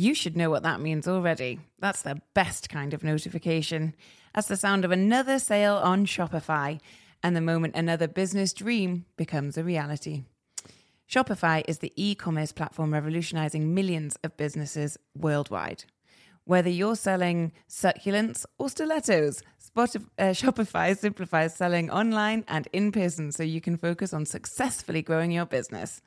You should know what that means already. That's the best kind of notification. That's the sound of another sale on Shopify and the moment another business dream becomes a reality. Shopify is the e commerce platform revolutionizing millions of businesses worldwide. Whether you're selling succulents or stilettos, Spotify, uh, Shopify simplifies selling online and in person so you can focus on successfully growing your business.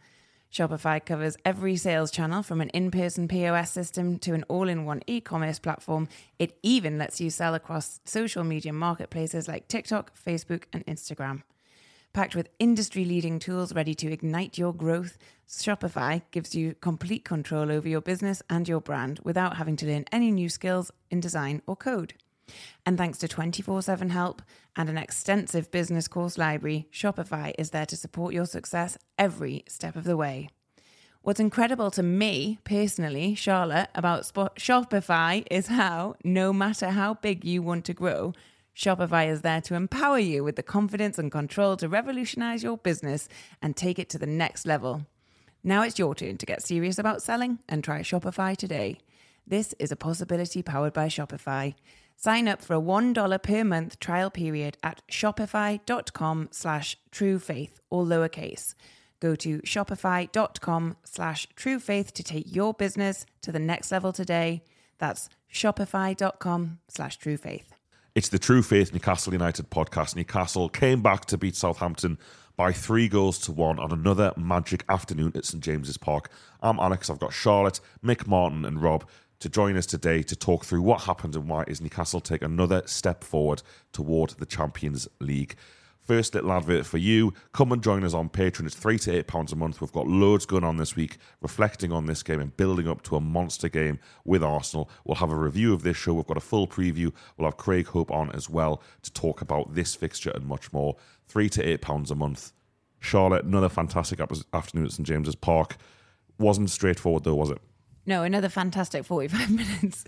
Shopify covers every sales channel from an in person POS system to an all in one e commerce platform. It even lets you sell across social media marketplaces like TikTok, Facebook, and Instagram. Packed with industry leading tools ready to ignite your growth, Shopify gives you complete control over your business and your brand without having to learn any new skills in design or code. And thanks to 24 7 help and an extensive business course library, Shopify is there to support your success every step of the way. What's incredible to me personally, Charlotte, about Sp- Shopify is how, no matter how big you want to grow, Shopify is there to empower you with the confidence and control to revolutionize your business and take it to the next level. Now it's your turn to get serious about selling and try Shopify today. This is a possibility powered by Shopify. Sign up for a $1 per month trial period at shopify.com slash truefaith, all lowercase. Go to shopify.com slash truefaith to take your business to the next level today. That's shopify.com slash truefaith. It's the True Faith Newcastle United podcast. Newcastle came back to beat Southampton by three goals to one on another magic afternoon at St James's Park. I'm Alex. I've got Charlotte, Mick Martin, and Rob to join us today to talk through what happened and why is Newcastle take another step forward toward the Champions League. First little advert for you. Come and join us on Patreon. It's three to eight pounds a month. We've got loads going on this week, reflecting on this game and building up to a monster game with Arsenal. We'll have a review of this show. We've got a full preview. We'll have Craig Hope on as well to talk about this fixture and much more. Three to eight pounds a month. Charlotte, another fantastic afternoon at St James's Park. Wasn't straightforward though, was it? No, another fantastic 45 minutes.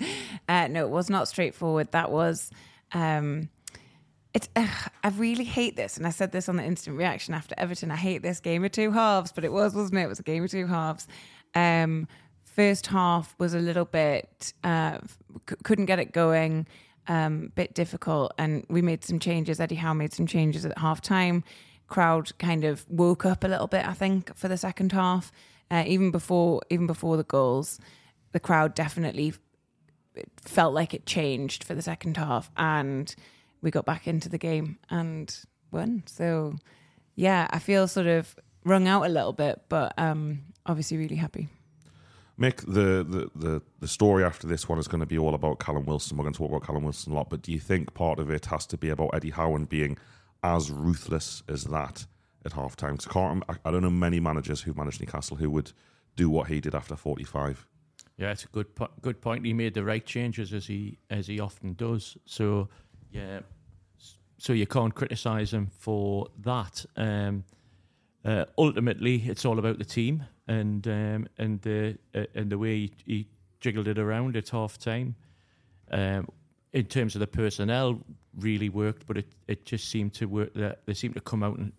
Uh, no, it was not straightforward. That was. Um, uh, I really hate this, and I said this on the instant reaction after Everton. I hate this game of two halves, but it was, wasn't it? It was a game of two halves. Um, first half was a little bit uh, c- couldn't get it going, um, bit difficult, and we made some changes. Eddie Howe made some changes at half time. Crowd kind of woke up a little bit, I think, for the second half. Uh, even before even before the goals, the crowd definitely felt like it changed for the second half, and we got back into the game and won. So yeah, I feel sort of wrung out a little bit, but um, obviously really happy. Mick, the, the, the, the story after this one is going to be all about Callum Wilson. We're going to talk about Callum Wilson a lot, but do you think part of it has to be about Eddie Howe being as ruthless as that at half time? I, can't, I don't know many managers who've managed Newcastle who would do what he did after 45. Yeah, it's a good po- good point. He made the right changes as he as he often does. So yeah, so you can't criticise him for that. Um, uh, ultimately, it's all about the team and um, and the uh, and the way he, he, jiggled it around at half time. Um, in terms of the personnel, really worked, but it, it just seemed to work. That they seemed to come out and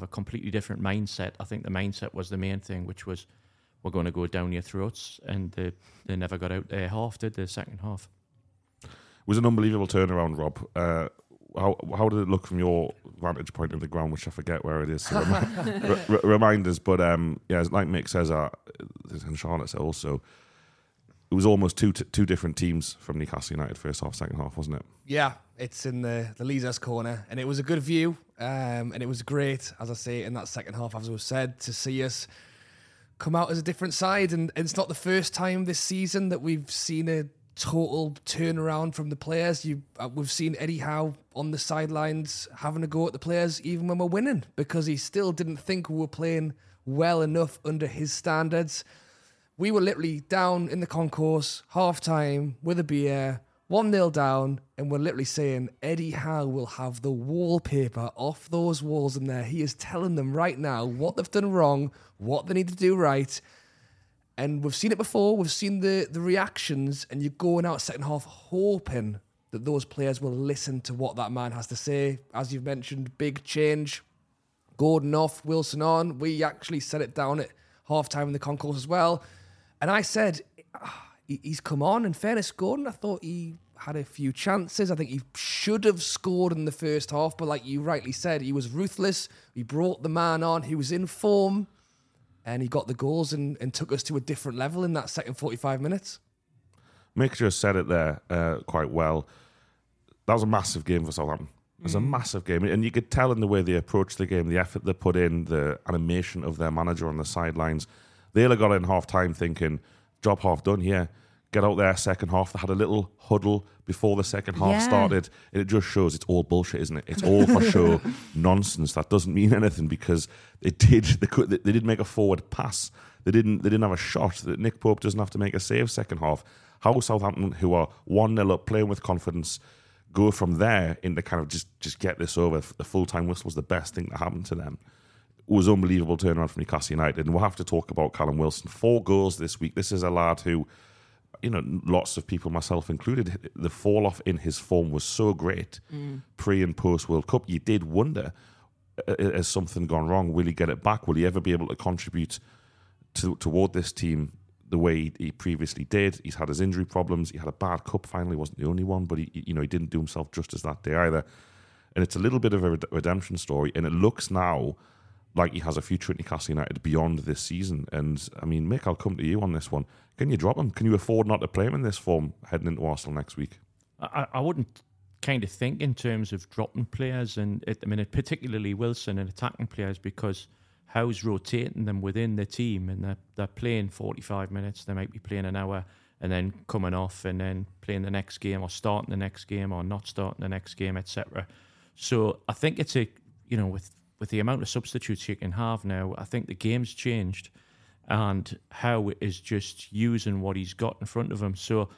have a completely different mindset. I think the mindset was the main thing, which was we're going to go down your throats, and they, they never got out there half. Did the second half? It was an unbelievable turnaround, Rob. Uh, how how did it look from your vantage point of the ground, which I forget where it is? So remi- r- remind us. But um, yeah, like Mick says, uh, and Charlotte said also, it was almost two t- two different teams from Newcastle United first half, second half, wasn't it? Yeah, it's in the the Leazes corner, and it was a good view, um, and it was great, as I say, in that second half, as was said, to see us come out as a different side, and, and it's not the first time this season that we've seen a total turnaround from the players. You, uh, we've seen Eddie Howe on the sidelines having a go at the players, even when we're winning, because he still didn't think we were playing well enough under his standards. We were literally down in the concourse, half time, with a beer, 1 0 down, and we're literally saying Eddie Howe will have the wallpaper off those walls in there. He is telling them right now what they've done wrong, what they need to do right and we've seen it before. We've seen the the reactions, and you're going out second half hoping that those players will listen to what that man has to say. As you've mentioned, big change. Gordon off, Wilson on. We actually set it down at half time in the concourse as well. And I said, he, he's come on. In fairness, Gordon, I thought he had a few chances. I think he should have scored in the first half, but like you rightly said, he was ruthless. He brought the man on. He was in form, and he got the goals and, and took us to a different level in that second 45 minutes. Mick just said it there uh, quite well. That was a massive game for Southampton. It was a Mm. massive game, and you could tell in the way they approached the game, the effort they put in, the animation of their manager on the sidelines. They'll have got in half time thinking, job half done here. Get out there, second half. They had a little huddle before the second half Yeah. started. And it just shows it's all bullshit, isn't it? It's all for show nonsense. That doesn't mean anything because they did they could they did make a forward pass. They didn't they didn't have a shot. That Nick Pope doesn't have to make a save second half. How Southampton, who are one 0 up, playing with confidence, go from there into kind of just just get this over. The full time whistle was the best thing that happened to them. Was unbelievable turnaround from Newcastle United, and we'll have to talk about Callum Wilson. Four goals this week. This is a lad who, you know, lots of people, myself included, the fall off in his form was so great pre and post World Cup. You did wonder, uh, has something gone wrong? Will he get it back? Will he ever be able to contribute to, toward this team the way he, previously did? He's had his injury problems. He had a bad cup final. He wasn't the only one, but he, you know, he didn't do himself justice that day either. And it's a little bit of a redemption story. And it looks now like he has a future at Newcastle United beyond this season. And I mean, Mick, I'll come to you on this one. Can you drop him? Can you afford not to play him in this form heading into Arsenal next week? I, I wouldn't kind of think in terms of dropping players and at the minute, particularly Wilson and attacking players because Howe's rotating them within the team and they're, they're playing 45 minutes, they might be playing an hour and then coming off and then playing the next game or starting the next game or not starting the next game, etc. So I think it's a, you know, with, with the amount of substitutes you can have now, I think the game's changed and Howe is just using what he's got in front of him. So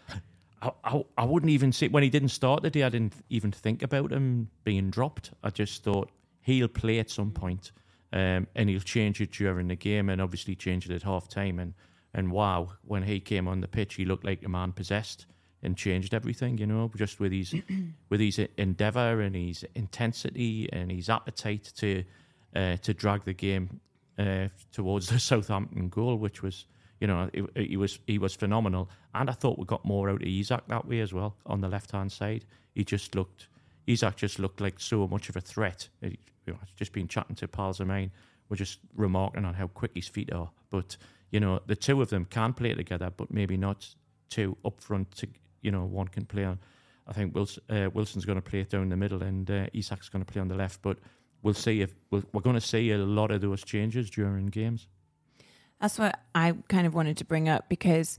I, I, I wouldn't even say when he didn't start the day, I didn't even think about him being dropped. I just thought he'll play at some point, um, and he'll change it during the game, and obviously change it at half time. And and wow, when he came on the pitch, he looked like a man possessed and changed everything. You know, just with his with his endeavour and his intensity and his appetite to uh, to drag the game uh, towards the Southampton goal, which was you know he, he was he was phenomenal. And I thought we got more out of Isak that way as well on the left hand side. He just looked Isak just looked like so much of a threat. He, you know, just been chatting to pals of mine, we're just remarking on how quick his feet are. But you know the two of them can play together, but maybe not two up front. To you know one can play on. I think Wilson, uh, Wilson's going to play it down the middle, and uh, Isak's going to play on the left. But we'll see if we'll, we're going to see a lot of those changes during games. That's what I kind of wanted to bring up because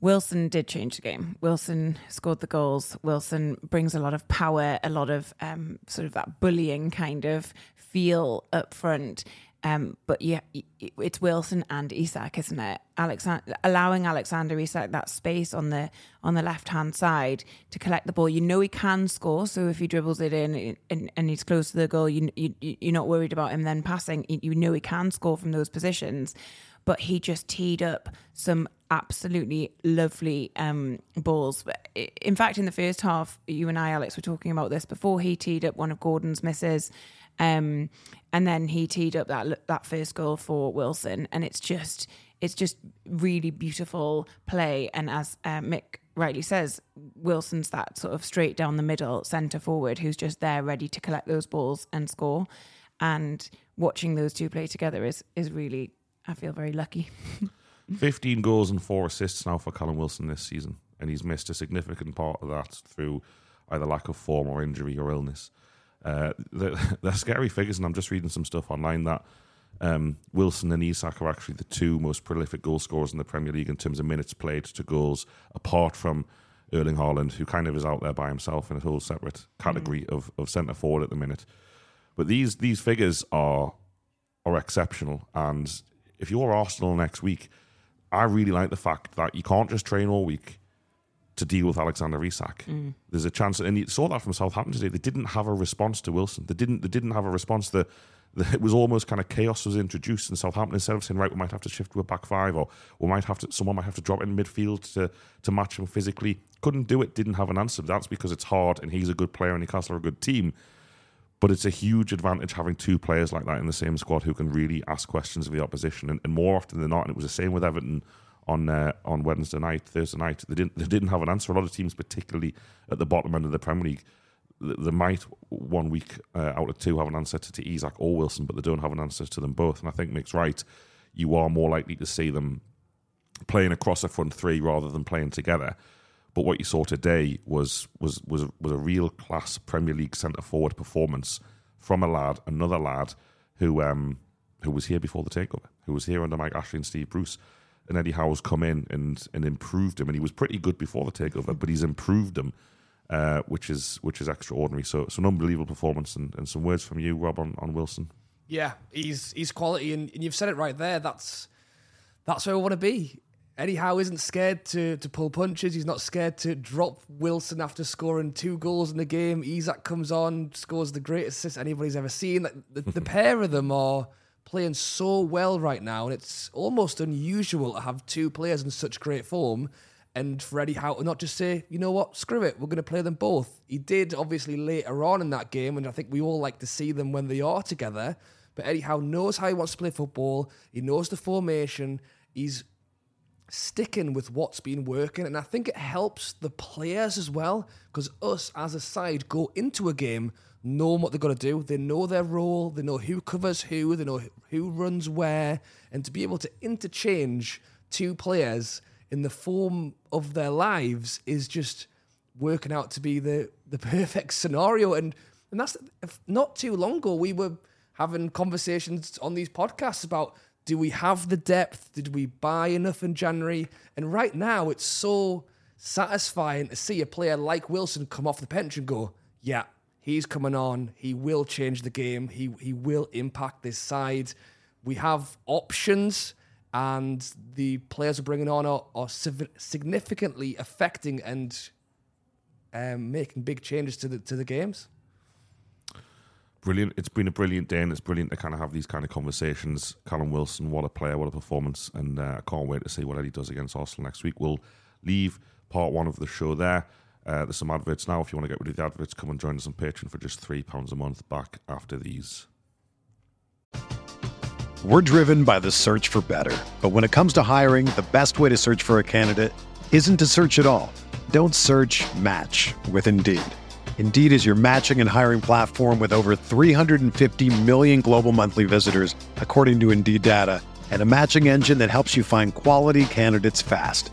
Wilson did change the game. Wilson scored the goals. Wilson brings a lot of power, a lot of um, sort of that bullying kind of feel up front. Um, but yeah, it's Wilson and Isak, isn't it? Alexander allowing Alexander Isak that space on the on the left hand side to collect the ball. You know he can score, so if he dribbles it in and, and he's close to the goal, you, you you're not worried about him then passing. You know he can score from those positions but he just teed up some absolutely lovely um, balls. In fact, in the first half, you and I, Alex, were talking about this before. He teed up one of Gordon's misses, um, and then he teed up that that first goal for Wilson, and it's just it's just really beautiful play. And as uh, Mick rightly says, Wilson's that sort of straight down the middle centre forward who's just there ready to collect those balls and score. And watching those two play together is is really I feel very lucky. 15 goals and four assists now for Callum Wilson this season, and he's missed a significant part of that through either lack of form or injury or illness. Uh, they're, they're scary figures, and I'm just reading some stuff online that um, Wilson and Isak are actually the two most prolific goal scorers in the Premier League in terms of minutes played to goals, apart from Erling Haaland, who kind of is out there by himself in a whole separate category mm. of, of centre forward at the minute. But these these figures are are exceptional, and if you're Arsenal next week, I really like the fact that you can't just train all week to deal with Alexander Isak. Mm. There's a chance, and you saw that from Southampton today. They didn't have a response to Wilson. They didn't. They didn't have a response. The, the it was almost kind of chaos was introduced in Southampton instead of saying, right, we might have to shift to a back five, or we might have to. Someone might have to drop in midfield to to match him physically. Couldn't do it. Didn't have an answer. That's because it's hard, and he's a good player, and Newcastle are a good team. But it's a huge advantage having two players like that in the same squad who can really ask questions of the opposition. And, and more often than not, and it was the same with Everton on uh, on Wednesday night, Thursday night. They didn't they didn't have an answer. A lot of teams, particularly at the bottom end of the Premier League, they might one week uh, out of two have an answer to, to Isak or Wilson, but they don't have an answer to them both. And I think Mick's right. You are more likely to see them playing across a front three rather than playing together. But what you saw today was was was was a real class Premier League centre forward performance from a lad, another lad who um who was here before the takeover, who was here under Mike Ashley and Steve Bruce. And Eddie Howe's come in and and improved him, and he was pretty good before the takeover, but he's improved him, uh, which is which is extraordinary. So it's an unbelievable performance, and, and some words from you, Rob, on, on Wilson. Yeah, he's he's quality, and, and you've said it right there. That's that's where we want to be. Eddie Howe isn't scared to to pull punches. He's not scared to drop Wilson after scoring two goals in the game. Isak comes on, scores the greatest assist anybody's ever seen. Like the, the pair of them are playing so well right now, and it's almost unusual to have two players in such great form. And for Eddie Howe to not just say, you know what, screw it, we're going to play them both. He did obviously later on in that game, and I think we all like to see them when they are together. But Eddie Howe knows how he wants to play football. He knows the formation. He's sticking with what's been working. And I think it helps the players as well because us as a side go into a game knowing what they've got to do. They know their role, they know who covers who, they know who runs where. And to be able to interchange two players in the form of their lives is just working out to be the, the perfect scenario. And and that's not too long ago we were having conversations on these podcasts about do we have the depth? Did we buy enough in January? And right now, it's so satisfying to see a player like Wilson come off the bench and go, yeah, he's coming on. He will change the game. He, he will impact this side. We have options, and the players we're bringing on are, are significantly affecting and um, making big changes to the to the games brilliant. It's been a brilliant day, and it's brilliant to kind of have these kind of conversations. Callum Wilson, what a player, what a performance, and uh, I can't wait to see what Eddie does against Arsenal next week. We'll leave part one of the show there. Uh, there's some adverts now. If you want to get rid of the adverts, come and join us on Patreon for just three pounds a month. Back after these. We're driven by the search for better, but when it comes to hiring, the best way to search for a candidate isn't to search at all. Don't search. Match with Indeed. Indeed is your matching and hiring platform with over 350 million global monthly visitors, according to Indeed data, and a matching engine that helps you find quality candidates fast.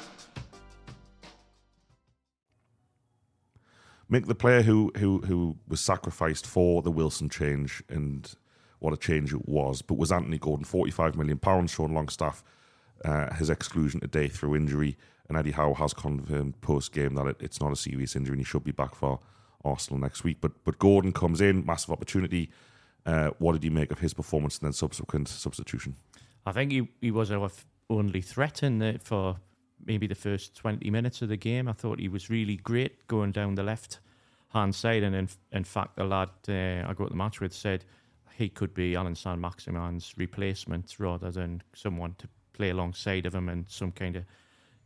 Mick the player who who who was sacrificed for the Wilson change and what a change it was, but was Anthony Gordon, forty five million pounds. Sean Longstaff, uh, his exclusion today through injury, and Eddie Howe has confirmed post game that it, it's not a serious injury and he should be back for Arsenal next week. But but Gordon comes in, massive opportunity. Uh, what did you make of his performance and then subsequent substitution? I think he, he was our only threat in for maybe the first 20 minutes of the game. I thought he was really great going down the left hand side. And in, in fact, the lad uh, I got the match with said he could be Allan Saint-Maximin's replacement rather than someone to play alongside of him in some kind of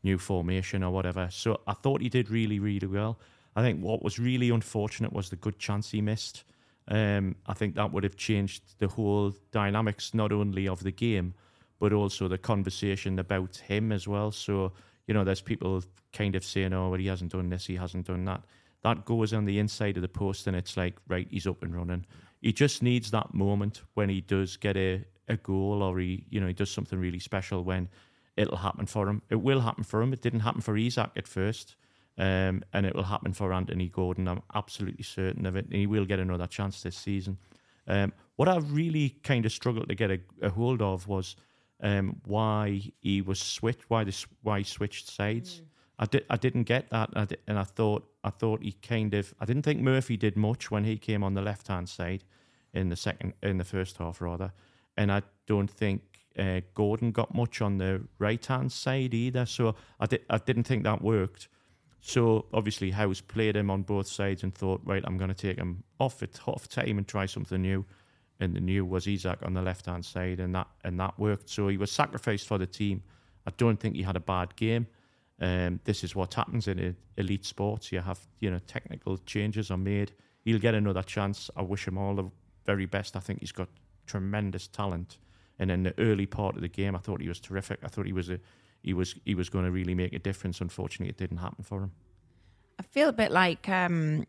new formation or whatever. So I thought he did really, really well. I think what was really unfortunate was the good chance he missed. Um, I think that would have changed the whole dynamics, not only of the game, but also the conversation about him as well. So, you know, there's people kind of saying, oh, well, he hasn't done this, he hasn't done that. That goes on the inside of the post, and it's like, right, he's up and running. He just needs that moment when he does get a, a goal or he, you know, he does something really special when it'll happen for him. It will happen for him. It didn't happen for Isak at first. Um, and it will happen for Anthony Gordon. I'm absolutely certain of it. And he will get another chance this season. Um, what I really kind of struggled to get a, a hold of was um, why he was switched, why this, why he switched sides. I did, I didn't get that, I and I thought, I thought he kind of, I didn't think Murphy did much when he came on the left hand side in the second, in the first half rather, and I don't think uh, Gordon got much on the right hand side either. So I did, I didn't think that worked. So obviously Howe's played him on both sides and thought, right, I'm going to take him off it, off time and try something new. And the new was Isak on the left hand side, and that and that worked. So he was sacrificed for the team. I don't think he had a bad game. Um, this is what happens in elite sports. You have you know technical changes are made. He'll get another chance. I wish him all the very best. I think he's got tremendous talent. And in the early part of the game, I thought he was terrific. I thought he was a he was he was going to really make a difference. Unfortunately, it didn't happen for him. I feel a bit like, um,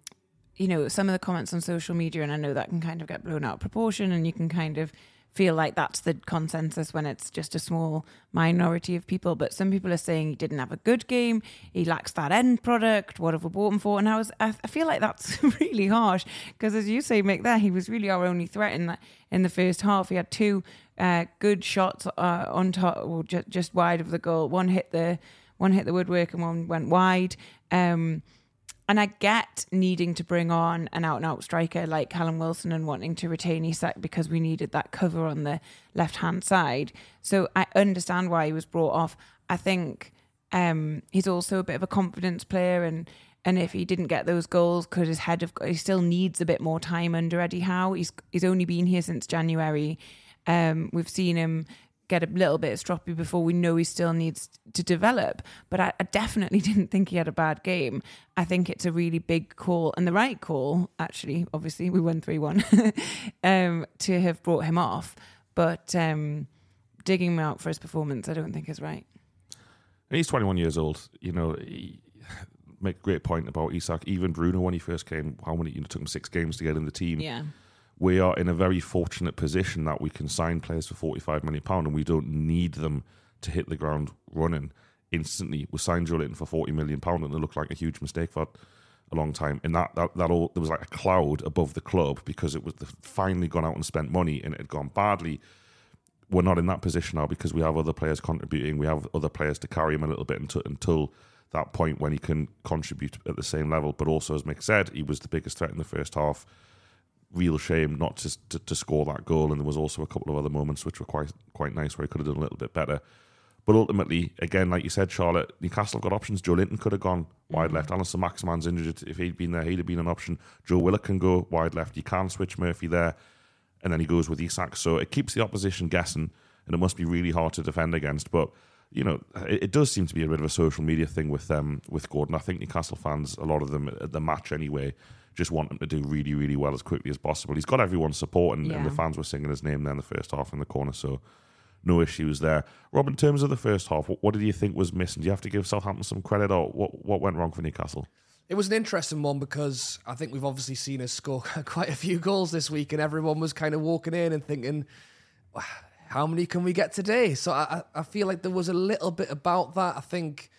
you know, some of the comments on social media, and I know that can kind of get blown out of proportion, and you can kind of feel like that's the consensus when it's just a small minority of people. But some people are saying he didn't have a good game, he lacks that end product. What have we bought him for? And I was, I, feel like that's really harsh because, as you say, Mick, there he was really our only threat in that in the first half. He had two uh, good shots uh, on top, or ju- just wide of the goal. One hit the one hit the woodwork, and one went wide. Um, and I get needing to bring on an out and out striker like Callum Wilson and wanting to retain Isak because we needed that cover on the left hand side. So I understand why he was brought off. I think um, he's also a bit of a confidence player and and if he didn't get those goals, could his head have he still needs a bit more time under Eddie Howe. He's he's only been here since January. Um, we've seen him get a little bit stroppy before we know he still needs to develop. But I, I, definitely didn't think he had a bad game. I think it's a really big call and the right call, actually. Obviously, we won 3 1 um, to have brought him off. But um, digging him out for his performance, I don't think is right. And he's 21 years old. You know, he, make a great point about Isak. Even Bruno, when he first came, how many, you know, took him six games to get in the team. Yeah we are in a very fortunate position that we can sign players for 45 million pound and we don't need them to hit the ground running instantly. We signed Joelinton for 40 million pound and it looked like a huge mistake for a long time. And that, that, that all, there was like a cloud above the club because it was finally gone out and spent money and it had gone badly. We're not in that position now because we have other players contributing. We have other players to carry him a little bit until, until that point when he can contribute at the same level. But also, as Mick said, he was the biggest threat in the first half real shame not to, to, to score that goal. And there was also a couple of other moments which were quite quite nice where he could have done a little bit better. But ultimately, again, like you said, Charlotte, Newcastle got options. Joelinton could have gone wide left. Allan Saint-Maximin's injured. If he'd been there, he'd have been an option. Joe Willock can go wide left. You can switch Murphy there. And then he goes with Isak. So it keeps the opposition guessing. And it must be really hard to defend against. But, you know, it, it does seem to be a bit of a social media thing with um, with Gordon. I think Newcastle fans, a lot of them at the match anyway, just want him to do really, really well as quickly as possible. He's got everyone's support, and, Yeah. and the fans were singing his name there in the first half in the corner, so no issues there. Rob, in terms of the first half, what, what did you think was missing? Do you have to give Southampton some credit, or what, what went wrong for Newcastle? It was an interesting one because I think we've obviously seen us score quite a few goals this week, and everyone was kind of walking in and thinking, how many can we get today? So I, I I feel like there was a little bit about that. I think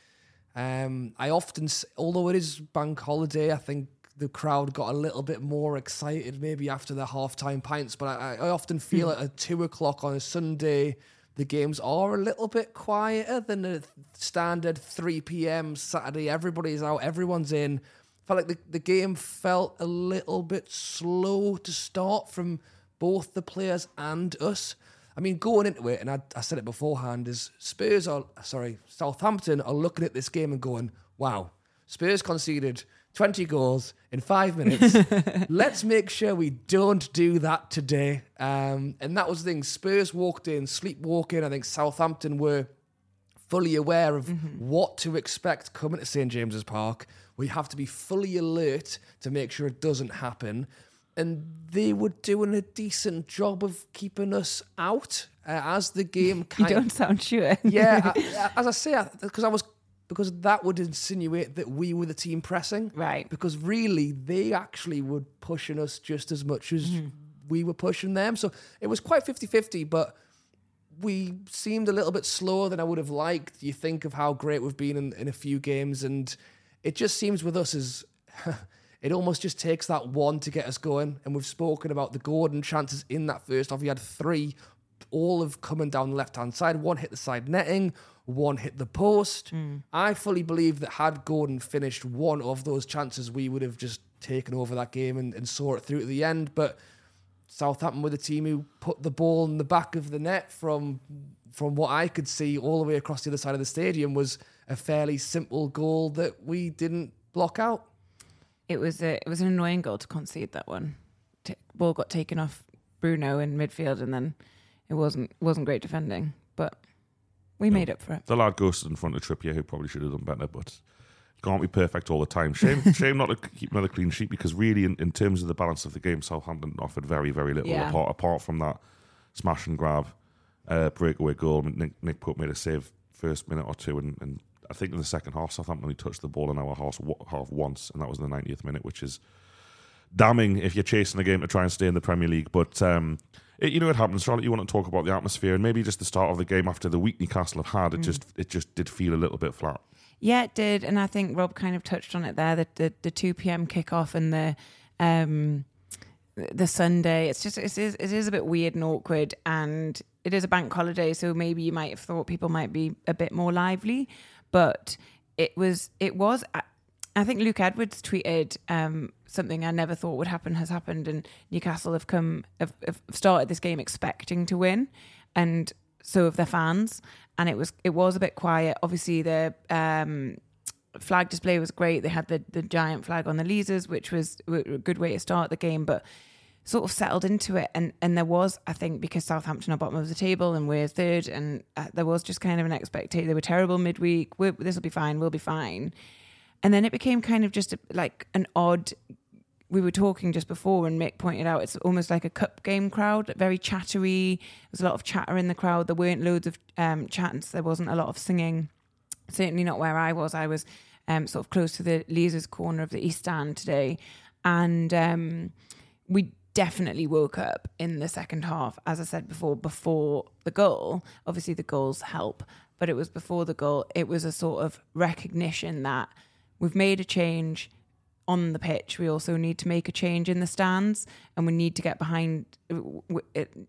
um, I often, although it is bank holiday, I think the crowd got a little bit more excited maybe after the halftime pints. But I, I often hmm. feel at at two o'clock on a Sunday, the games are a little bit quieter than a standard 3 p.m. Saturday. Everybody's out, everyone's in. Felt like the, the game felt a little bit slow to start from both the players and us. I mean, going into it, and I, I said it beforehand, is Spurs are, sorry, Southampton are looking at this game and going, wow, Spurs conceded 20 goals in five minutes. Let's make sure we don't do that today. Um, and that was the thing. Spurs walked in, sleepwalking. I think Southampton were fully aware of what to expect coming to St James's Park. We have to be fully alert to make sure it doesn't happen. And they were doing a decent job of keeping us out uh, as the game You don't sound sure. yeah, I, I- as I say, because I was because that would insinuate that we were the team pressing, Right. Because really, they actually were pushing us just as much as mm-hmm. we were pushing them. So it was quite 50-50, but we seemed a little bit slower than I would have liked. You think of how great we've been in, in a few games, and it just seems with us as it almost just takes that one to get us going. And we've spoken about the Gordon chances in that first half. He had three all of coming down the left hand side. One hit the side netting, one hit the post. Hmm. I fully believe that had Gordon finished one of those chances, we would have just taken over that game and, and saw it through to the end. But Southampton were the team who put the ball in the back of the net from from what I could see all the way across the other side of the stadium was a fairly simple goal that we didn't block out. It was a, it was an annoying goal to concede that one. T- ball got taken off Bruno in midfield, and then it wasn't wasn't great defending, but we made up for it. The lad ghosted in front of Trippier, who probably should have done better, but can't be perfect all the time. Shame, shame not to keep another clean sheet because really, in, in terms of the balance of the game, Southampton offered very, very little Yeah. apart apart from that smash and grab uh, breakaway goal. Nick, Nick Pope made a save first minute or two, and, and I think in the second half, Southampton only touched the ball in our half, half once, and that was in the 90th minute, which is damning if you're chasing the game to try and stay in the Premier League. But um, it, you know, it happens. Charlotte, you want to talk about the atmosphere and maybe just the start of the game after the week Newcastle have had. It just it just did feel a little bit flat. Yeah, it did, and I think Rob kind of touched on it there. The the, the two p.m. kickoff and the um the Sunday. It's just it is it is a bit weird and awkward, and it is a bank holiday, so maybe you might have thought people might be a bit more lively, but it was it was. I- I think Luke Edwards tweeted um, something I never thought would happen has happened, and Newcastle have come have, have started this game expecting to win, and so have their fans. And it was it was a bit quiet. Obviously, the um, flag display was great. They had the the giant flag on the Leazes, which was a good way to start the game, but sort of settled into it. And and there was, I think, because Southampton are bottom of the table and we're third, and uh, there was just kind of an expectation. They were terrible midweek. This will be fine. We'll be fine. And then it became kind of just a, like an odd. We were talking just before, and Mick pointed out it's almost like a cup game crowd, very chattery. There's a lot of chatter in the crowd. There weren't loads of um, chants. There wasn't a lot of singing. Certainly not where I was. I was um, sort of close to the Leazes corner of the East Stand today, and um, we definitely woke up in the second half. As I said before, before the goal. Obviously, the goals help, but it was before the goal. It was a sort of recognition that we've made a change on the pitch. We also need to make a change in the stands, and we need to get behind.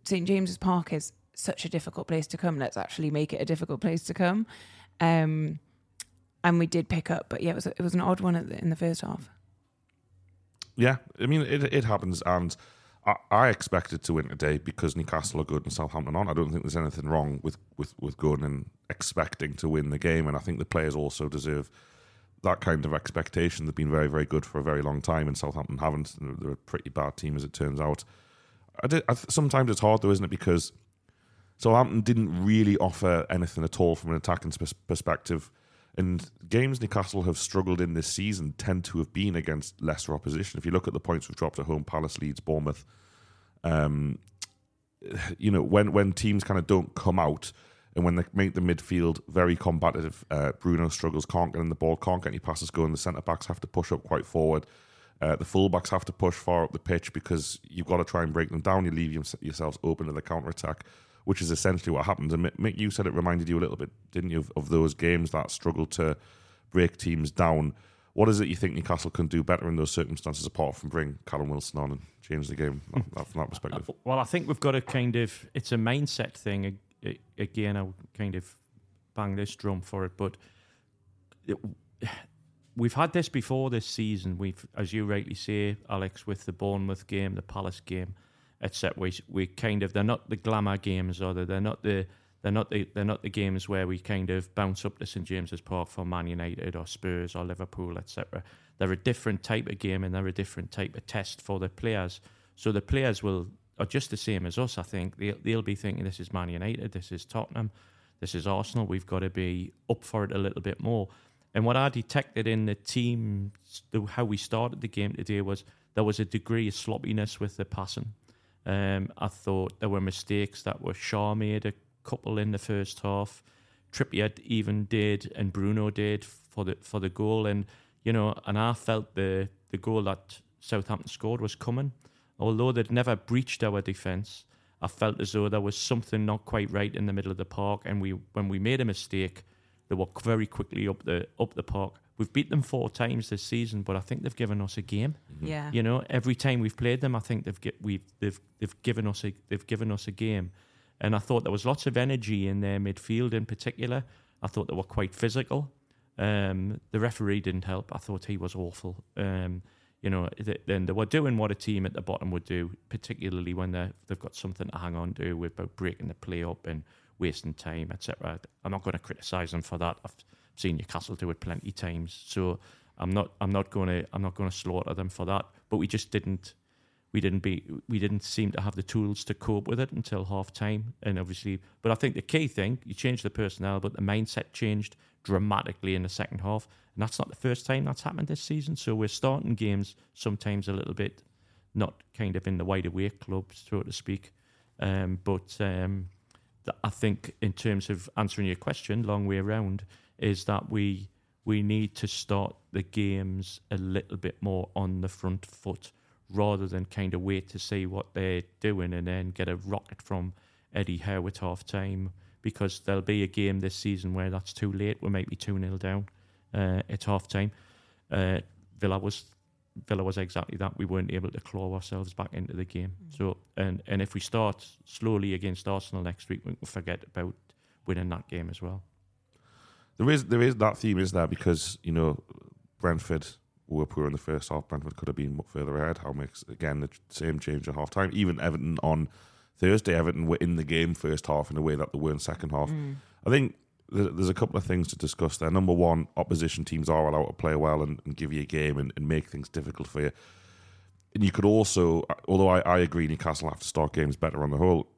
St James's Park is such a difficult place to come. Let's actually make it a difficult place to come. Um, and we did pick up, but yeah, it was it was an odd one the, in the first half. Yeah, I mean it it happens, and I, I expected to win today because Newcastle are good and Southampton on. I don't think there's anything wrong with with with going and expecting to win the game, and I think the players also deserve that kind of expectation. They've been very very good for a very long time, and Southampton haven't. They're a pretty bad team as it turns out. I did, I, sometimes it's hard though, isn't it? Because Southampton didn't really offer anything at all from an attacking pers- perspective. And games Newcastle have struggled in this season tend to have been against lesser opposition. If you look at the points we've dropped at home, Palace, Leeds, Bournemouth, um, you know, when when teams kind of don't come out and when they make the midfield very combative, uh, Bruno struggles, can't get in the ball, can't get any passes going. The centre backs have to push up quite forward. Uh, the fullbacks have to push far up the pitch because you've got to try and break them down. You leave your- yourselves open to the counter attack, which is essentially what happens. And Mick- Mick, you said it reminded you a little bit, didn't you, of, of those games that struggle to break teams down. What is it you think Newcastle can do better in those circumstances apart from bring Callum Wilson on and change the game that, that- from that perspective? Well, I think we've got a kind of it's a mindset thing. A- Again, I'll kind of bang this drum for it, but it, we've had this before this season. We've, as you rightly say, Alex, with the Bournemouth game, the Palace game, etc. We we kind of they're not the glamour games, or they're not the they're not the they're not the games where we kind of bounce up to St James's Park for Man United or Spurs or Liverpool, etc. They're a different type of game and they're a different type of test for the players. So the players will are just the same as us. I think they they'll be thinking this is Man United, this is Tottenham, this is Arsenal. We've got to be up for it a little bit more. And what I detected in the team, how we started the game today was there was a degree of sloppiness with the passing. Um, I thought there were mistakes that were Schär made a couple in the first half. Trippier even did, and Bruno did for the for the goal. And you know, and I felt the the goal that Southampton scored was coming. Although they'd never breached our defence, I felt as though there was something not quite right in the middle of the park. And we, when we made a mistake, they were very quickly up the up the park. We've beat them four times this season, but I think they've given us a game. Yeah. You know, every time we've played them, I think they've get we've they've they've given us a they've given us a game. And I thought there was lots of energy in their midfield in particular. I thought they were quite physical. Um, the referee didn't help. I thought he was awful. Um, you know, then they were doing what a team at the bottom would do, particularly when they they've got something to hang on to with about breaking the play up and wasting time, etc. I'm not going to criticise them for that. I've seen Newcastle do it plenty of times, so I'm not I'm not going to I'm not going to slaughter them for that. But we just didn't we didn't be we didn't seem to have the tools to cope with it until half time. And obviously but i think the key thing you changed the personnel but the mindset changed dramatically in the second half. And that's not the first time that's happened this season. So we're starting games sometimes a little bit not kind of in the wide awake club so to speak. Um, but um, i think in terms of answering your question long way around is that we we need to start the games a little bit more on the front foot rather than kind of wait to see what they're doing and then get a rocket from Eddie Howe at half time because there'll be a game this season where that's too late. We might be 2 0 down uh, at half time. Uh, Villa was Villa was exactly that. We weren't able to claw ourselves back into the game. Mm. So and and if we start slowly against Arsenal next week, we can forget about winning that game as well. There is there is that theme is there because you know Brentford were poor in the first half. Brentford could have been further ahead. Howe makes again the same change at half time. Even Everton on Thursday, Everton were in the game first half in a way that they were in second half. Mm. I think there's a couple of things to discuss there. Number one, opposition teams are allowed to play well and, and give you a game and, and, make things difficult for you. And you could also, although I, I agree Newcastle have to start games better on the whole,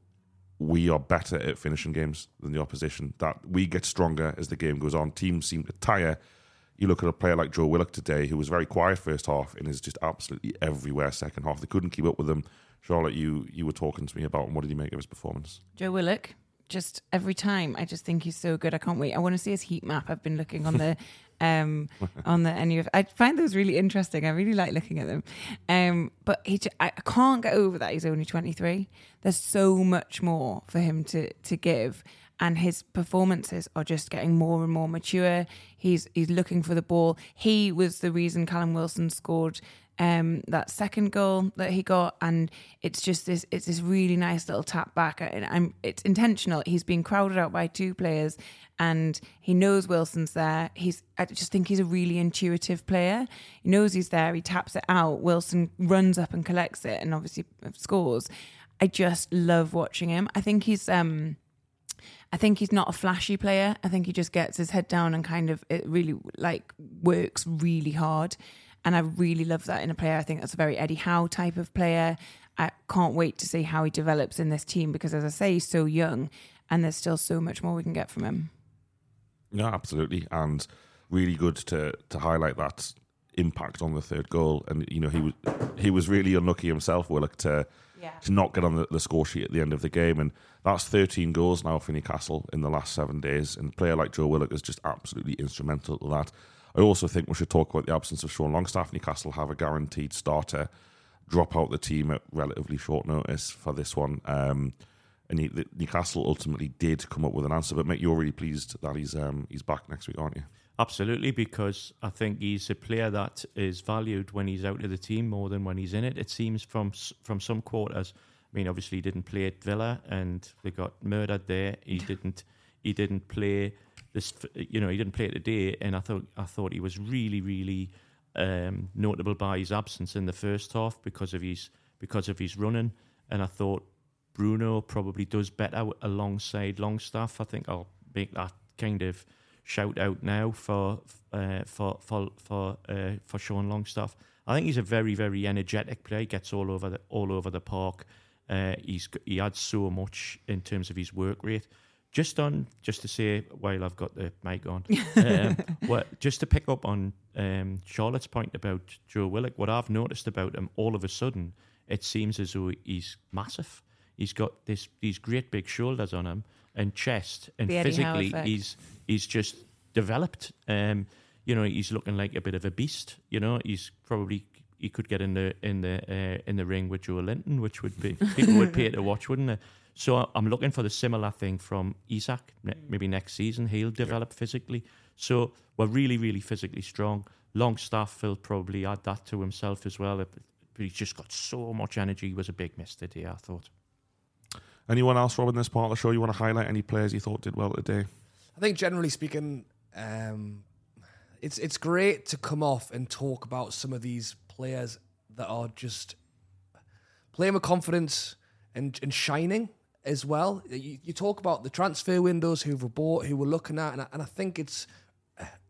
we are better at finishing games than the opposition. That we get stronger as the game goes on. Teams seem to tire you look at a player like Joe Willock today, who was very quiet first half and is just absolutely everywhere second half. They couldn't keep up with him. Charlotte, you you were talking to me about what did he make of his performance? Joe Willock, just every time, I just think he's so good. I can't wait. I want to see his heat map. I've been looking on the um on the NUF. I find those really interesting. I really like looking at them. Um, but he, I can't get over that he's only 23. There's so much more for him to to give and his performances are just getting more and more mature. He's he's looking for the ball. He was the reason Callum Wilson scored um, that second goal that he got, and it's just this it's this really nice little tap back. And I'm it's intentional. He's being crowded out by two players, and he knows Wilson's there. He's I just think he's a really intuitive player. He knows he's there. He taps it out. Wilson runs up and collects it, and obviously scores. I just love watching him. I think he's um I think he's not a flashy player. I think he just gets his head down and kind of it really like works really hard. And I really love that in a player. I think that's a very Eddie Howe type of player. I can't wait to see how he develops in this team because, as I say, he's so young and there's still so much more we can get from him. Yeah, absolutely. And really good to to highlight that impact on the third goal. And you know, he was he was really unlucky himself, Willock, to yeah. to not get on the, the, score sheet at the end of the game. And that's 13 goals now for Newcastle in the last seven days. And a player like Joe Willock is just absolutely instrumental to that. I also think we should talk about the absence of Sean Longstaff. Newcastle have a guaranteed starter drop out the team at relatively short notice for this one. Um, and Newcastle ultimately did come up with an answer. But mate, you're really pleased that he's um, he's back next week, aren't you? Absolutely, because I think he's a player that is valued when he's out of the team more than when he's in it. It seems from from some quarters. I mean, obviously, he didn't play at Villa, and they got murdered there. He didn't. He didn't play this. You know, he didn't play it today, and I thought I thought he was really, really um, notable by his absence in the first half because of his because of his running. And I thought Bruno probably does better alongside Longstaff. I think I'll make that kind of shout out now for uh, for for for uh, for Sean Longstaff. I think he's a very very energetic player. He gets all over the all over the park. Uh, he's he adds so much in terms of his work rate. Just on just to say while I've got the mic on, um, what, just to pick up on um, Charlotte's point about Joe Willock. What I've noticed about him, all of a sudden, it seems as though he's massive. He's got this these great big shoulders on him and chest, and physically he's he's just developed. Um, you know, he's looking like a bit of a beast. You know, he's probably he could get in the in the uh, in the ring with Joelinton, which would be people would pay to watch, wouldn't they? So I'm looking for the similar thing from Isak. Maybe next season he'll develop yeah. physically. So we're really, really physically strong. Longstaff will probably add that to himself as well. But he's just got so much energy. He was a big miss today, I thought. Anyone else, Rob, in this part of the show you want to highlight? Any players you thought did well today? I think generally speaking, um, it's it's great to come off and talk about some of these players that are just playing with confidence and, and shining as well. You, you talk about the transfer windows, who were bought, who we're looking at, and I, and I think it's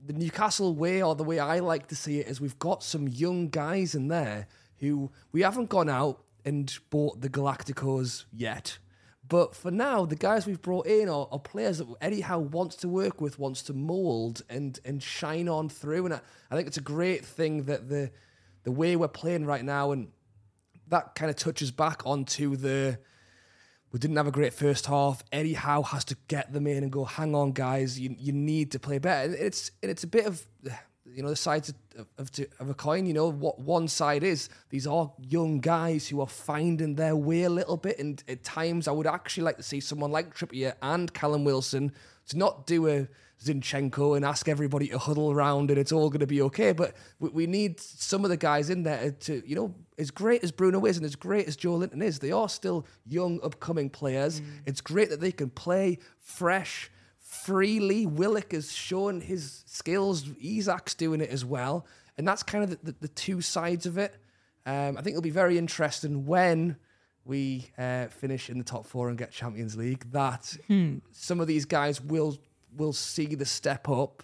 the Newcastle way, or the way I like to see it, is we've got some young guys in there who we haven't gone out and bought the Galacticos yet. But for now, the guys we've brought in are, are players that Eddie Howe wants to work with, wants to mould and and shine on through. And I, I think it's a great thing that the the way we're playing right now, and that kind of touches back onto the we didn't have a great first half. Eddie Howe has to get them in and go, hang on, guys, you you need to play better. It's it's a bit of you know the sides of, of, of, a coin. You know what one side is. These are young guys who are finding their way a little bit, and at times I would actually like to see someone like Trippier and Callum Wilson to not do a Zinchenko and ask everybody to huddle around and it's all going to be okay. But we, we, need some of the guys in there to, you know, as great as Bruno is and as great as Joelinton is, they are still young, upcoming players. Mm. It's great that they can play fresh freely. Willock has shown his skills. Isak's doing it as well. And that's kind of the, the, the two sides of it. Um, I think it'll be very interesting when we uh, finish in the top four and get Champions League that hmm. some of these guys will will see the step up.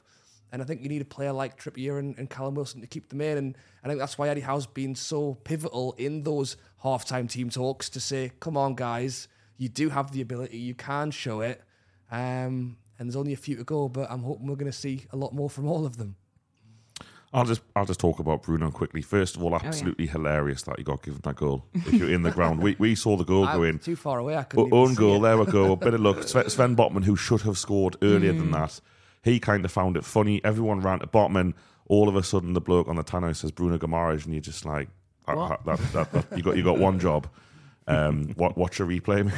And I think you need a player like Trippier and, and Callum Wilson to keep them in. And I think that's why Eddie Howe's been so pivotal in those halftime team talks to say, come on, guys, you do have the ability, you can show it. Um, and there's only a few to go, but I'm hoping we're going to see a lot more from all of them. I'll just I'll just talk about Bruno quickly. First of all, absolutely oh, yeah. hilarious that he got given that goal. If you're in the ground, we, we saw the goal go in. Too far away. I couldn't own goal. It. There we go. A bit of luck. Sven Botman, who should have scored earlier mm. than that, he kind of found it funny. Everyone ran to Botman. All of a sudden, the bloke on the tannoy says Bruno Guimaraes, and you're just like, that, that, that, you got you got one job. Um, watch a replay.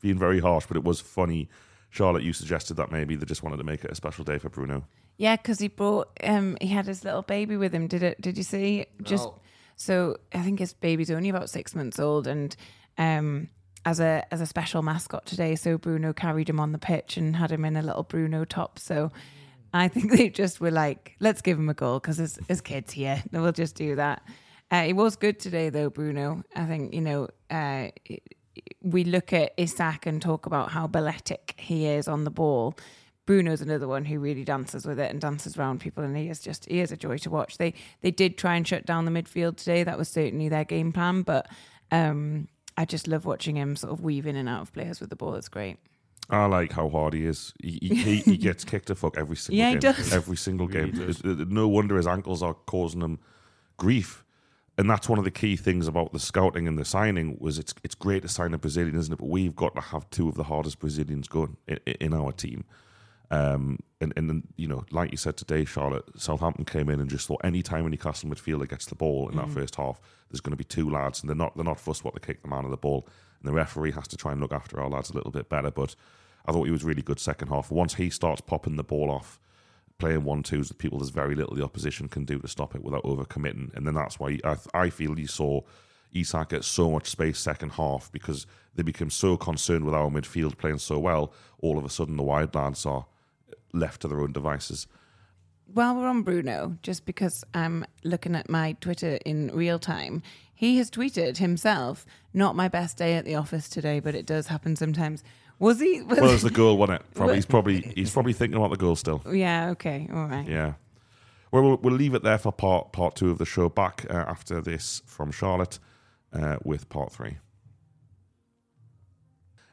Being very harsh, but it was funny Charlotte, you suggested that maybe they just wanted to make it a special day for Bruno. Yeah, because he brought um he had his little baby with him. Did it? Did you see? Just so I think his baby's only about six months old, and um as a as a special mascot today, so Bruno carried him on the pitch and had him in a little Bruno top. So I think they just were like, let's give him a goal because his his kid's here. We'll just do that. Uh, it was good today though, Bruno. I think you know. Uh, we look at Isak and talk about how balletic he is on the ball. Bruno's another one who really dances with it and dances around people, and he is just he is a joy to watch. They they did try and shut down the midfield today. That was certainly their game plan, but um, I just love watching him sort of weave in and out of players with the ball. It's great. I like how hard he is. He he, he gets kicked to fuck every single yeah, game. Does. Every single game. No wonder his ankles are causing him grief and that's one of the key things about the scouting and the signing was it's it's great to sign a Brazilian, isn't it? But we've got to have two of the hardest Brazilians going in, in our team. Um, and and you know, like you said today, Charlotte, Southampton came in and just thought any time any Newcastle midfielder gets the ball in mm. that first half, there's going to be two lads, and they're not they're not fussed what to kick the man of the ball, and the referee has to try and look after our lads a little bit better. But I thought he was really good second half. Once he starts popping the ball off playing one twos with people, there's very little the opposition can do to stop it without overcommitting. And then that's why I, I feel you saw Isak get so much space second half because they became so concerned with our midfield playing so well. All of a sudden, the wide lads are left to their own devices. While we're on Bruno, just because I'm looking at my Twitter in real time, he has tweeted himself, Not my best day at the office today, but it does happen sometimes. Was he? Was well, it was the goal, wasn't it? Probably, he's probably he's probably thinking about the goal still. Yeah. Okay. All right. Yeah. Well, we'll, we'll leave it there for part part two of the show. Back uh, after this from Charlotte uh, with part three.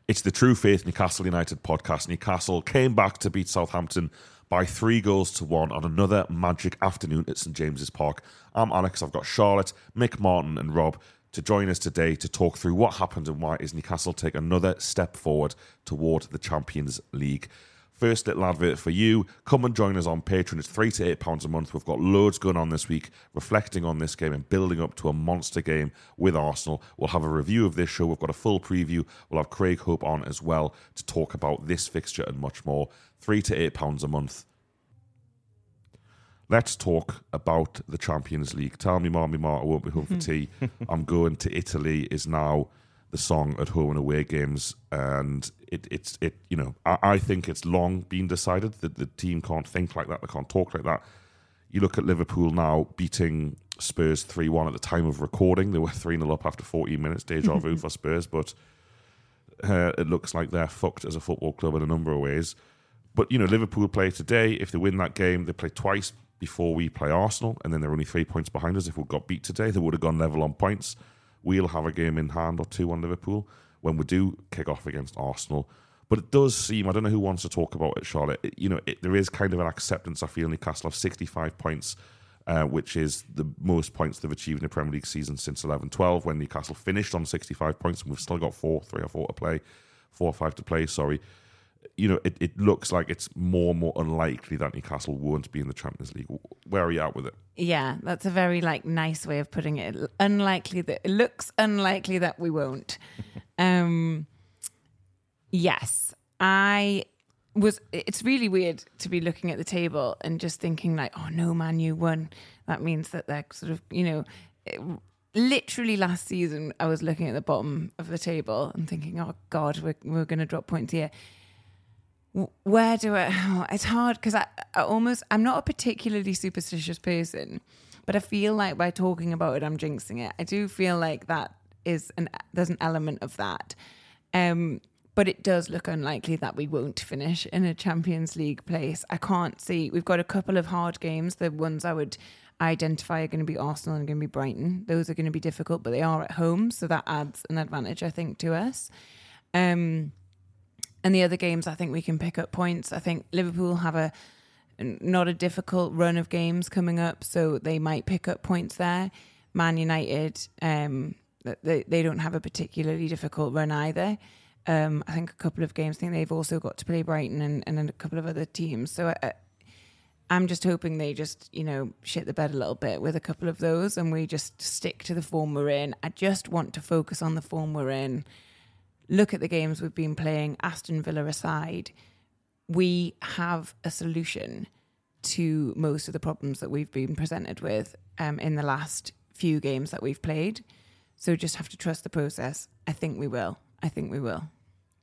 It's the True Faith Newcastle United podcast. Newcastle came back to beat Southampton by three goals to one on another magic afternoon at St James's Park. I'm Alex. I've got Charlotte, Mick Martin, and Rob to join us today to talk through what happened and why is Newcastle take another step forward toward the Champions League. First little advert for you. Come and join us on Patreon. It's three to eight pounds a month. We've got loads going on this week, reflecting on this game and building up to a monster game with Arsenal. We'll have a review of this show. We've got a full preview. We'll have Craig Hope on as well to talk about this fixture and much more. Three to eight pounds a month let's talk about the Champions League. Tell me more, me. I won't be home for tea. I'm going to Italy. Is now the song at home and away games, and it, it's it. You know, I, I think it's long been decided that the team can't think like that, they can't talk like that. You look at Liverpool now beating Spurs three one at the time of recording. They were three 0 up after fourteen minutes. Deja vu for Spurs, but uh, it looks like they're fucked as a football club in a number of ways. But you know, Liverpool play today. If they win that game, they play twice before we play Arsenal, and then they're only three points behind us. If we got beat today, they would have gone level on points. We'll have a game in hand or two on Liverpool when we do kick off against Arsenal. But it does seem, I don't know who wants to talk about it, Charlotte. It, you know, it, there is kind of an acceptance, I feel, Newcastle of 65 points, uh, which is the most points they've achieved in the Premier League season since 11 12, when Newcastle finished on 65 points, and we've still got four, three or four to play, four or five to play, sorry. You know, it, it looks like it's more and more unlikely that Newcastle won't be in the Champions League. Where are you at with it? Yeah, that's a very like nice way of putting it. Unlikely that it looks unlikely that we won't. um yes, I was it's really weird to be looking at the table and just thinking like, oh no, man, you won. That means that they're sort of, you know, it, literally last season I was looking at the bottom of the table and thinking, oh god, we're we're going to drop points here. Where do I? Oh, it's hard because I, I almost I'm not a particularly superstitious person, but I feel like by talking about it, I'm jinxing it. I do feel like that is an there's an element of that. Um, but it does look unlikely that we won't finish in a Champions League place. I can't see. We've got a couple of hard games. The ones I would identify are going to be Arsenal and going to be Brighton. Those are going to be difficult, but they are at home, so that adds an advantage, I think, to us. Um, and the other games, I think we can pick up points. I think Liverpool have a not a difficult run of games coming up, so they might pick up points there. Man United, um, they they don't have a particularly difficult run either. Um, I think a couple of games. I think they've also got to play Brighton and, and a couple of other teams. So I, I'm just hoping they just, you know, shit the bed a little bit with a couple of those and we just stick to the form we're in. I just want to focus on the form we're in. Look at the games we've been playing, Aston Villa aside. We have a solution to most of the problems that we've been presented with um, in the last few games that we've played. So just have to trust the process. I think we will. I think we will.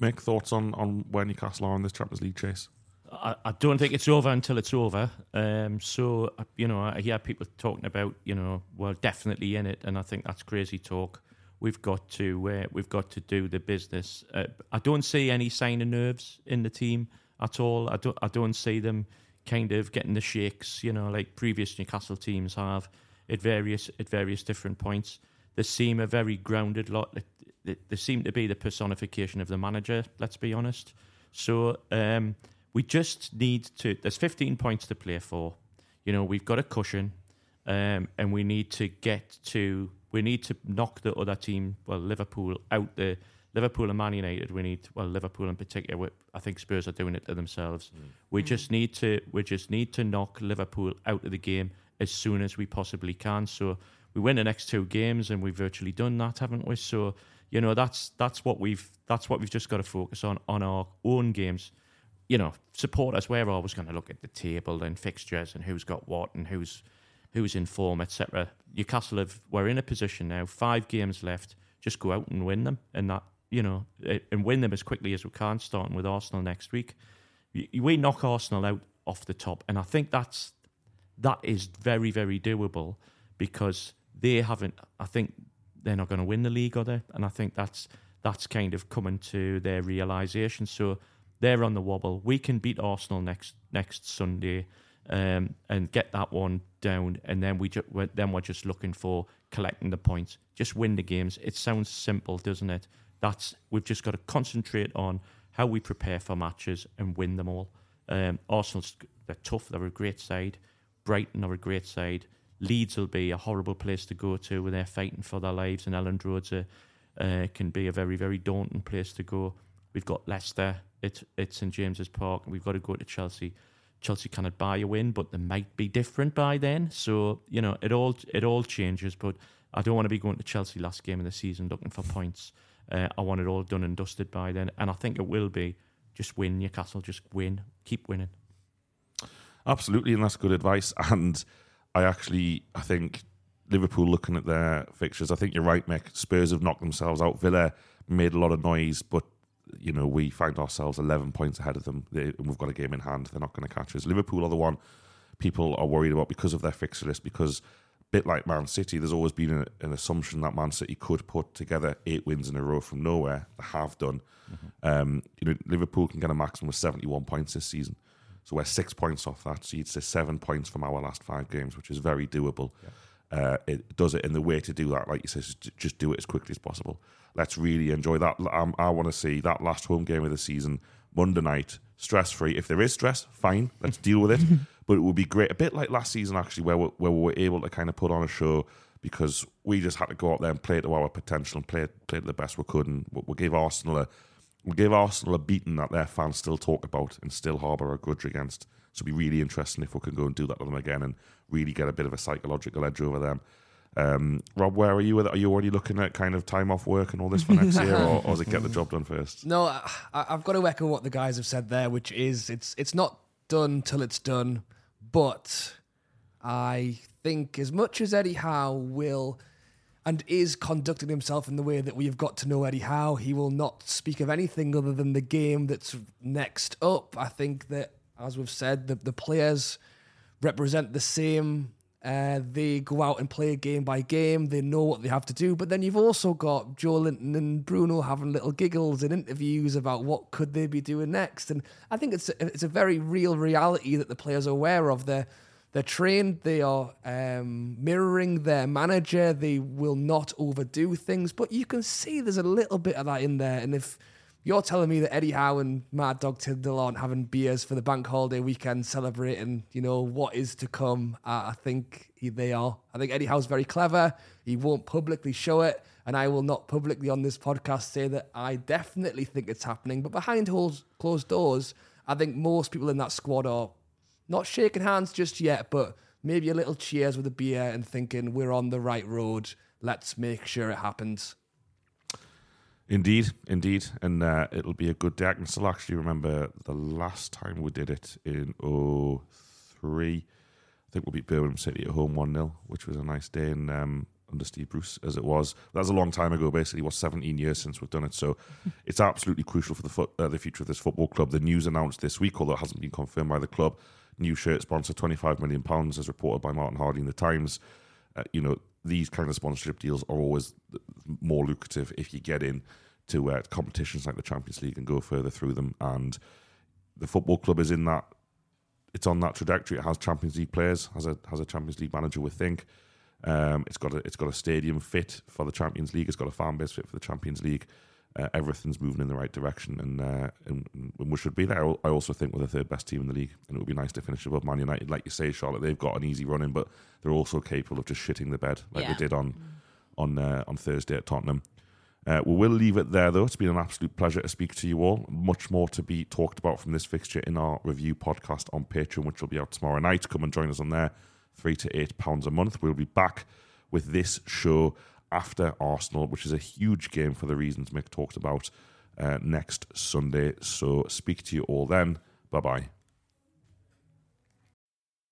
Mick, thoughts on, on where Newcastle are in this Champions League chase? I, I don't think it's over until it's over. Um, so, uh, you know, I hear people talking about, you know, we're definitely in it, and I think that's crazy talk. We've got to uh, we've got to do the business. Uh, I don't see any sign of nerves in the team at all. I don't I don't see them kind of getting the shakes, you know, like previous Newcastle teams have at various at various different points. They seem a very grounded lot they, seem to be the personification of the manager. Let's be honest. So um, we just need to. There's 15 points to play for. You know, we've got a cushion, um, and we need to get to. We need to knock the other team, well, Liverpool, out the Liverpool and Man United. We need, well, Liverpool in particular. I think Spurs are doing it to themselves. Mm. We mm. just need to. We just need to knock Liverpool out of the game as soon as we possibly can. So we win the next two games, and we've virtually done that, haven't we? So you know, that's that's what we've that's what we've just got to focus on on our own games. You know, support us. we're always going to look at the table and fixtures and who's got what and who's who's in form, etc. Newcastle have we're in a position now, five games left. Just go out and win them, and that you know, and win them as quickly as we can. Starting with Arsenal next week, we knock Arsenal out off the top, and I think that's that is very very doable because they haven't. I think they're not going to win the league, are they? And I think that's that's kind of coming to their realization. So they're on the wobble. We can beat Arsenal next next Sunday um, and get that one down, and then we ju- we're, then we're just looking for collecting the points. Just win the games. It sounds simple, doesn't it? That's we've just got to concentrate on how we prepare for matches and win them all. Um, Arsenal's they're tough. They're a great side. Brighton are a great side. Leeds will be a horrible place to go to when they're fighting for their lives, and Elland Road uh, can be a very, very daunting place to go. We've got Leicester at, at St James's Park, we've got to go to Chelsea. Chelsea cannot buy a win, but they might be different by then. So you know, it all it all changes. But I don't want to be going to Chelsea last game of the season looking for points. Uh, I want it all done and dusted by then, and I think it will be. Just win, Newcastle. Just win. Keep winning. Absolutely, and that's good advice. And I actually, I think Liverpool looking at their fixtures, I think you're right, Mick. Spurs have knocked themselves out. Villa made a lot of noise, but you know we find ourselves 11 points ahead of them. They, and we've got a game in hand. They're not going to catch us. Liverpool are the one people are worried about because of their fixture list. Because bit like Man City, there's always been a, an assumption that Man City could put together eight wins in a row from nowhere. They have done. Mm-hmm. Um, you know, Liverpool can get a maximum of 71 points this season. So we're six points off that. So you'd say seven points from our last five games, which is very doable. Yeah. Uh, it does it in the way to do that, like you said, just do it as quickly as possible. Let's really enjoy that. Um, I want to see that last home game of the season, Monday night, stress free. If there is stress, fine, let's deal with it. but it would be great, a bit like last season actually, where we, where we were able to kind of put on a show because we just had to go out there and play to our potential and play play to the best we could, and we'll give Arsenal a we'll give Arsenal a beating that their fans still talk about and still harbour a grudge against. So it'd be really interesting if we can go and do that to them again and really get a bit of a psychological edge over them. Um, Rob, where are you? Are you already looking at kind of time off work and all this for next year, or, or does it get the job done first? No, I, I've got to echo what the guys have said there, which is it's it's not done till it's done. But I think as much as Eddie Howe will and is conducting himself in the way that we have got to know Eddie Howe, he will not speak of anything other than the game that's next up. I think that, as we've said, the, the players represent the same uh, they go out and play game by game. They know what they have to do. But then you've also got Joelinton and Bruno having little giggles in interviews about what could they be doing next. And I think it's a, it's a very real reality that the players are aware of. They're they're trained. They are um, mirroring their manager. They will not overdo things. But you can see there's a little bit of that in there. And if you're telling me that Eddie Howe and Mad Dog Tindall aren't having beers for the bank holiday weekend celebrating, you know, what is to come. Uh, I think he, they are. I think Eddie Howe's very clever. He won't publicly show it. And I will not publicly on this podcast say that I definitely think it's happening. But behind closed doors, I think most people in that squad are not shaking hands just yet, but maybe a little cheers with a beer and thinking we're on the right road. Let's make sure it happens. Indeed, indeed, and uh, it'll be a good day. I can still actually remember the last time we did it in 03. I think we beat Birmingham City at home 1 0, which was a nice day in, um, under Steve Bruce, as it was. That was a long time ago, basically, was 17 years since we've done it. So it's absolutely crucial for the, foot, uh, the future of this football club. The news announced this week, although it hasn't been confirmed by the club, new shirt sponsor, £25 million, as reported by Martin Hardy in The Times. Uh, you know, these kind of sponsorship deals are always more lucrative if you get in to uh, competitions like the Champions League and go further through them. And the football club is in that; it's on that trajectory. It has Champions League players, has a has a Champions League manager. We think um, it's got a it's got a stadium fit for the Champions League. It's got a fan base fit for the Champions League. Uh, everything's moving in the right direction, and, uh, and, and, we should be there. I also think we're the third best team in the league, and it would be nice to finish above Man United. Like you say, Charlotte, they've got an easy running, but they're also capable of just shitting the bed like yeah. they did on mm. on uh, on Thursday at Tottenham. Uh, we will leave it there, though. It's been an absolute pleasure to speak to you all. Much more to be talked about from this fixture in our review podcast on Patreon, which will be out tomorrow night. Come and join us on there, three to eight pounds a month. We'll be back with this show after Arsenal, which is a huge game for the reasons Mick talked about uh, next Sunday. So speak to you all then. Bye bye.